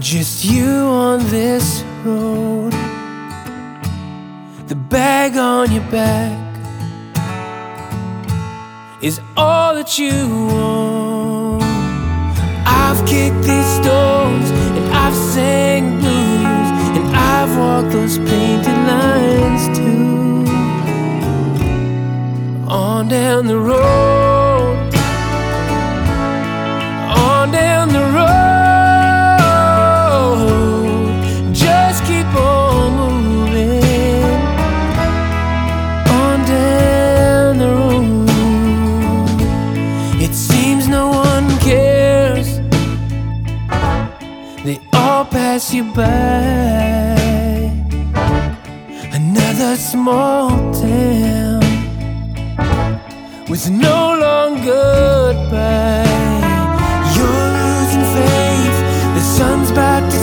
Just you on this road, the bag on your back is all that you own. I've kicked these stones and I've sang blues and I've walked those painted lines too. On down the road, It seems no one cares. They all pass you by. Another small town with no long goodbye. You're losing faith, the sun's about to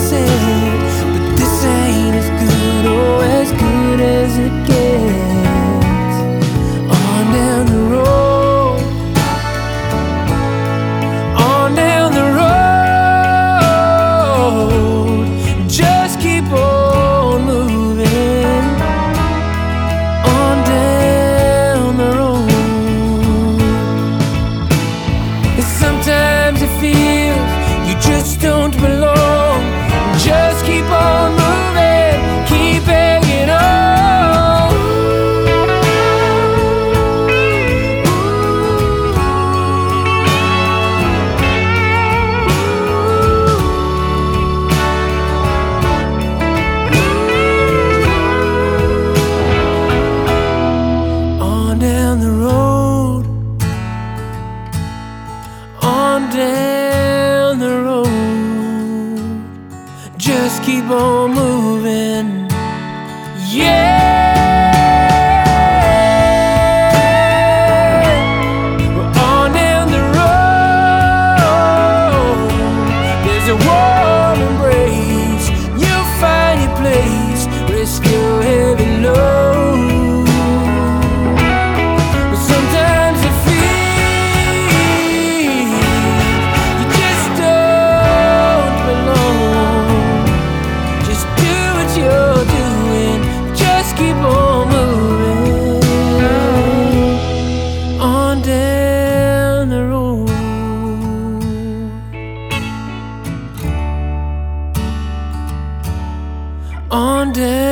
down the road. Just keep on moving. Yeah. On down.